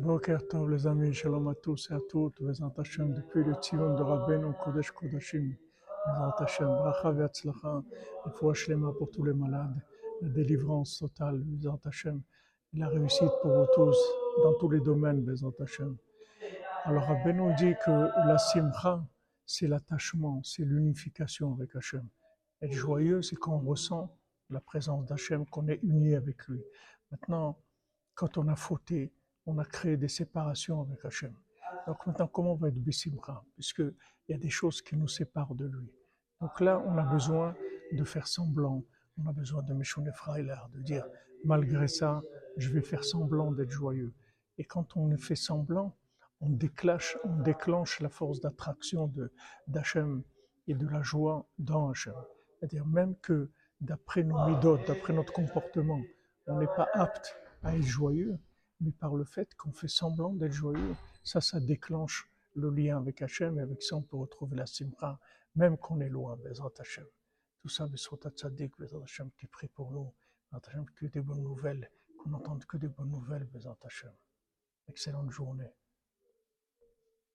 Boker Tov les amis, shalom à tous et à toutes, Hashem, depuis le Tzion de Rabbeinu Kodesh Kodashim, Bezant Hashem, Bracha Ve'atzlacha, et foi Shlema pour tous les malades, la délivrance totale, Bezant Hashem, la réussite pour vous tous, dans tous les domaines, Bezant Hashem. Alors Rabbeinu dit que la Simcha, c'est l'attachement, c'est l'unification avec Hashem. Être joyeux, c'est quand on ressent la présence d'Hachem, qu'on est uni avec lui. Maintenant, quand on a fauté, on a créé des séparations avec Hachem. Donc maintenant, comment on va être Bessimcha? Puisqu'il y a des choses qui nous séparent de lui. Donc là, on a besoin de faire semblant, on a besoin de Meshone Freiler, de dire, malgré ça, je vais faire semblant d'être joyeux. Et quand on fait semblant, on déclenche, on déclenche la force d'attraction d'Hachem et de la joie dans Hachem. C'est-à-dire même que d'après nos méthodes, d'après notre comportement, on n'est pas apte à être joyeux, mais par le fait qu'on fait semblant d'être joyeux, ça, ça déclenche le lien avec Hachem, et avec ça, on peut retrouver la simra, même qu'on est loin, Bezrat Hachem. Tout ça, Bezrat Tzadik, Bezrat Hachem, qui prie pour nous, Bezrat Hachem, que des bonnes nouvelles, qu'on n'entende que des bonnes nouvelles, Bezrat Hachem. Excellente journée.